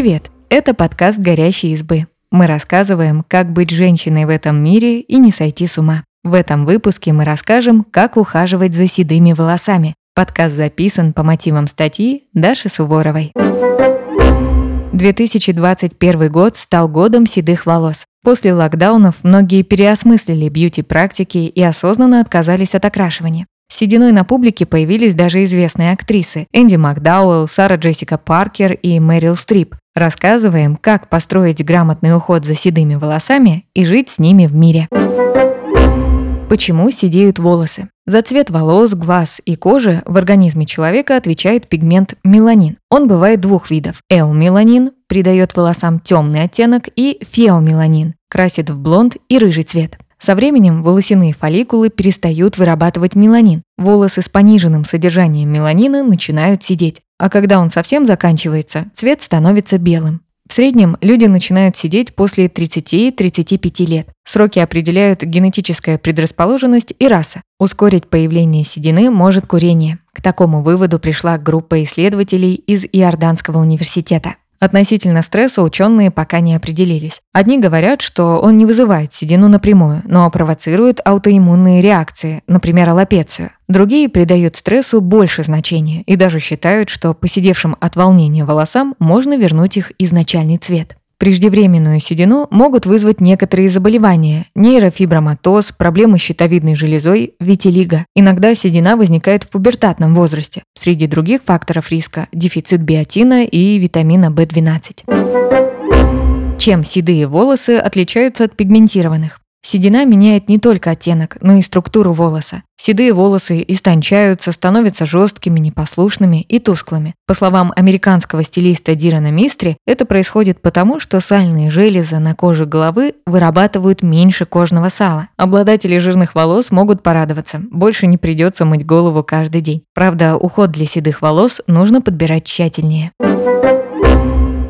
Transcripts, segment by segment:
Привет! Это подкаст «Горящие избы». Мы рассказываем, как быть женщиной в этом мире и не сойти с ума. В этом выпуске мы расскажем, как ухаживать за седыми волосами. Подкаст записан по мотивам статьи Даши Суворовой. 2021 год стал годом седых волос. После локдаунов многие переосмыслили бьюти-практики и осознанно отказались от окрашивания. Сединой на публике появились даже известные актрисы Энди Макдауэлл, Сара Джессика Паркер и Мэрил Стрип. Рассказываем, как построить грамотный уход за седыми волосами и жить с ними в мире. Почему сидеют волосы? За цвет волос, глаз и кожи в организме человека отвечает пигмент меланин. Он бывает двух видов. Эомеланин придает волосам темный оттенок и феомеланин красит в блонд и рыжий цвет. Со временем волосяные фолликулы перестают вырабатывать меланин. Волосы с пониженным содержанием меланина начинают сидеть. А когда он совсем заканчивается, цвет становится белым. В среднем люди начинают сидеть после 30-35 лет. Сроки определяют генетическая предрасположенность и раса. Ускорить появление седины может курение. К такому выводу пришла группа исследователей из Иорданского университета. Относительно стресса ученые пока не определились. Одни говорят, что он не вызывает седину напрямую, но провоцирует аутоиммунные реакции, например, аллопецию. Другие придают стрессу больше значения и даже считают, что посидевшим от волнения волосам можно вернуть их изначальный цвет. Преждевременную седину могут вызвать некоторые заболевания – нейрофиброматоз, проблемы с щитовидной железой, витилиго. Иногда седина возникает в пубертатном возрасте. Среди других факторов риска – дефицит биотина и витамина В12. Чем седые волосы отличаются от пигментированных? Седина меняет не только оттенок, но и структуру волоса. Седые волосы истончаются, становятся жесткими, непослушными и тусклыми. По словам американского стилиста Дирана Мистри, это происходит потому, что сальные железы на коже головы вырабатывают меньше кожного сала. Обладатели жирных волос могут порадоваться, больше не придется мыть голову каждый день. Правда, уход для седых волос нужно подбирать тщательнее.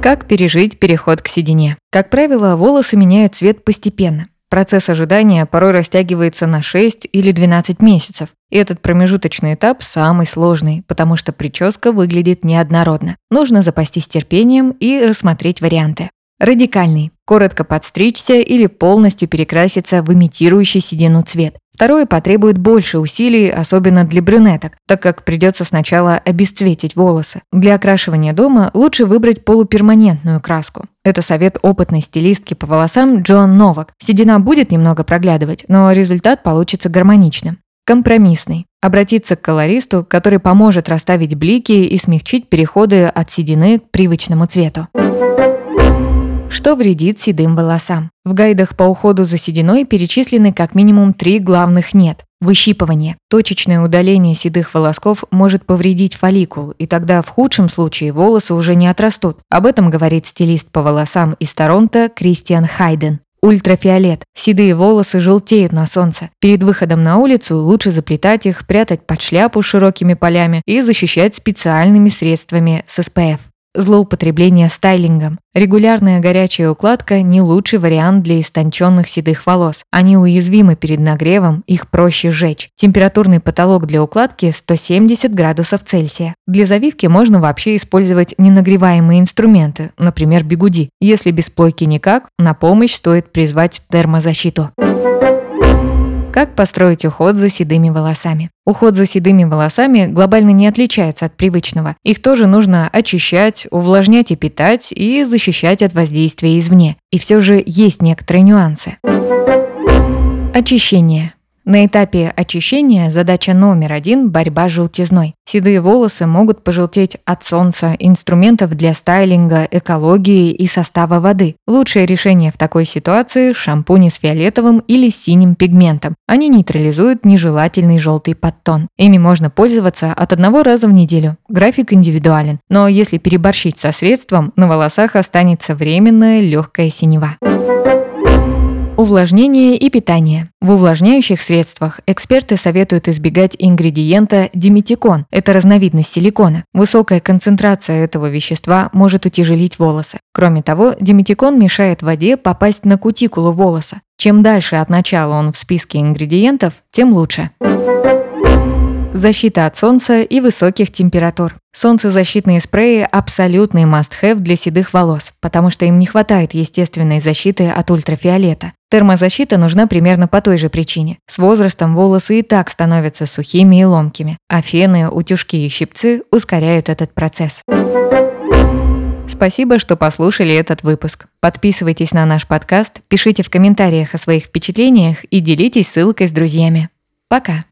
Как пережить переход к седине? Как правило, волосы меняют цвет постепенно. Процесс ожидания порой растягивается на 6 или 12 месяцев. И этот промежуточный этап самый сложный, потому что прическа выглядит неоднородно. Нужно запастись терпением и рассмотреть варианты. Радикальный. Коротко подстричься или полностью перекраситься в имитирующий седину цвет. Второе потребует больше усилий, особенно для брюнеток, так как придется сначала обесцветить волосы. Для окрашивания дома лучше выбрать полуперманентную краску. Это совет опытной стилистки по волосам Джон Новак. Седина будет немного проглядывать, но результат получится гармоничным. Компромиссный. Обратиться к колористу, который поможет расставить блики и смягчить переходы от седины к привычному цвету. Что вредит седым волосам? В гайдах по уходу за сединой перечислены как минимум три главных «нет». Выщипывание. Точечное удаление седых волосков может повредить фолликул, и тогда в худшем случае волосы уже не отрастут. Об этом говорит стилист по волосам из Торонто Кристиан Хайден. Ультрафиолет. Седые волосы желтеют на солнце. Перед выходом на улицу лучше заплетать их, прятать под шляпу широкими полями и защищать специальными средствами с СПФ. Злоупотребление стайлингом. Регулярная горячая укладка – не лучший вариант для истонченных седых волос. Они уязвимы перед нагревом, их проще сжечь. Температурный потолок для укладки – 170 градусов Цельсия. Для завивки можно вообще использовать ненагреваемые инструменты, например, бигуди. Если без плойки никак, на помощь стоит призвать термозащиту. Как построить уход за седыми волосами? Уход за седыми волосами глобально не отличается от привычного. Их тоже нужно очищать, увлажнять и питать, и защищать от воздействия извне. И все же есть некоторые нюансы. Очищение. На этапе очищения задача номер один – борьба с желтизной. Седые волосы могут пожелтеть от солнца, инструментов для стайлинга, экологии и состава воды. Лучшее решение в такой ситуации – шампуни с фиолетовым или синим пигментом. Они нейтрализуют нежелательный желтый подтон. Ими можно пользоваться от одного раза в неделю. График индивидуален. Но если переборщить со средством, на волосах останется временная легкая синева. Увлажнение и питание. В увлажняющих средствах эксперты советуют избегать ингредиента диметикон. Это разновидность силикона. Высокая концентрация этого вещества может утяжелить волосы. Кроме того, диметикон мешает воде попасть на кутикулу волоса. Чем дальше от начала он в списке ингредиентов, тем лучше. защита от солнца и высоких температур. Солнцезащитные спреи – абсолютный must-have для седых волос, потому что им не хватает естественной защиты от ультрафиолета. Термозащита нужна примерно по той же причине. С возрастом волосы и так становятся сухими и ломкими, а фены, утюжки и щипцы ускоряют этот процесс. Спасибо, что послушали этот выпуск. Подписывайтесь на наш подкаст, пишите в комментариях о своих впечатлениях и делитесь ссылкой с друзьями. Пока!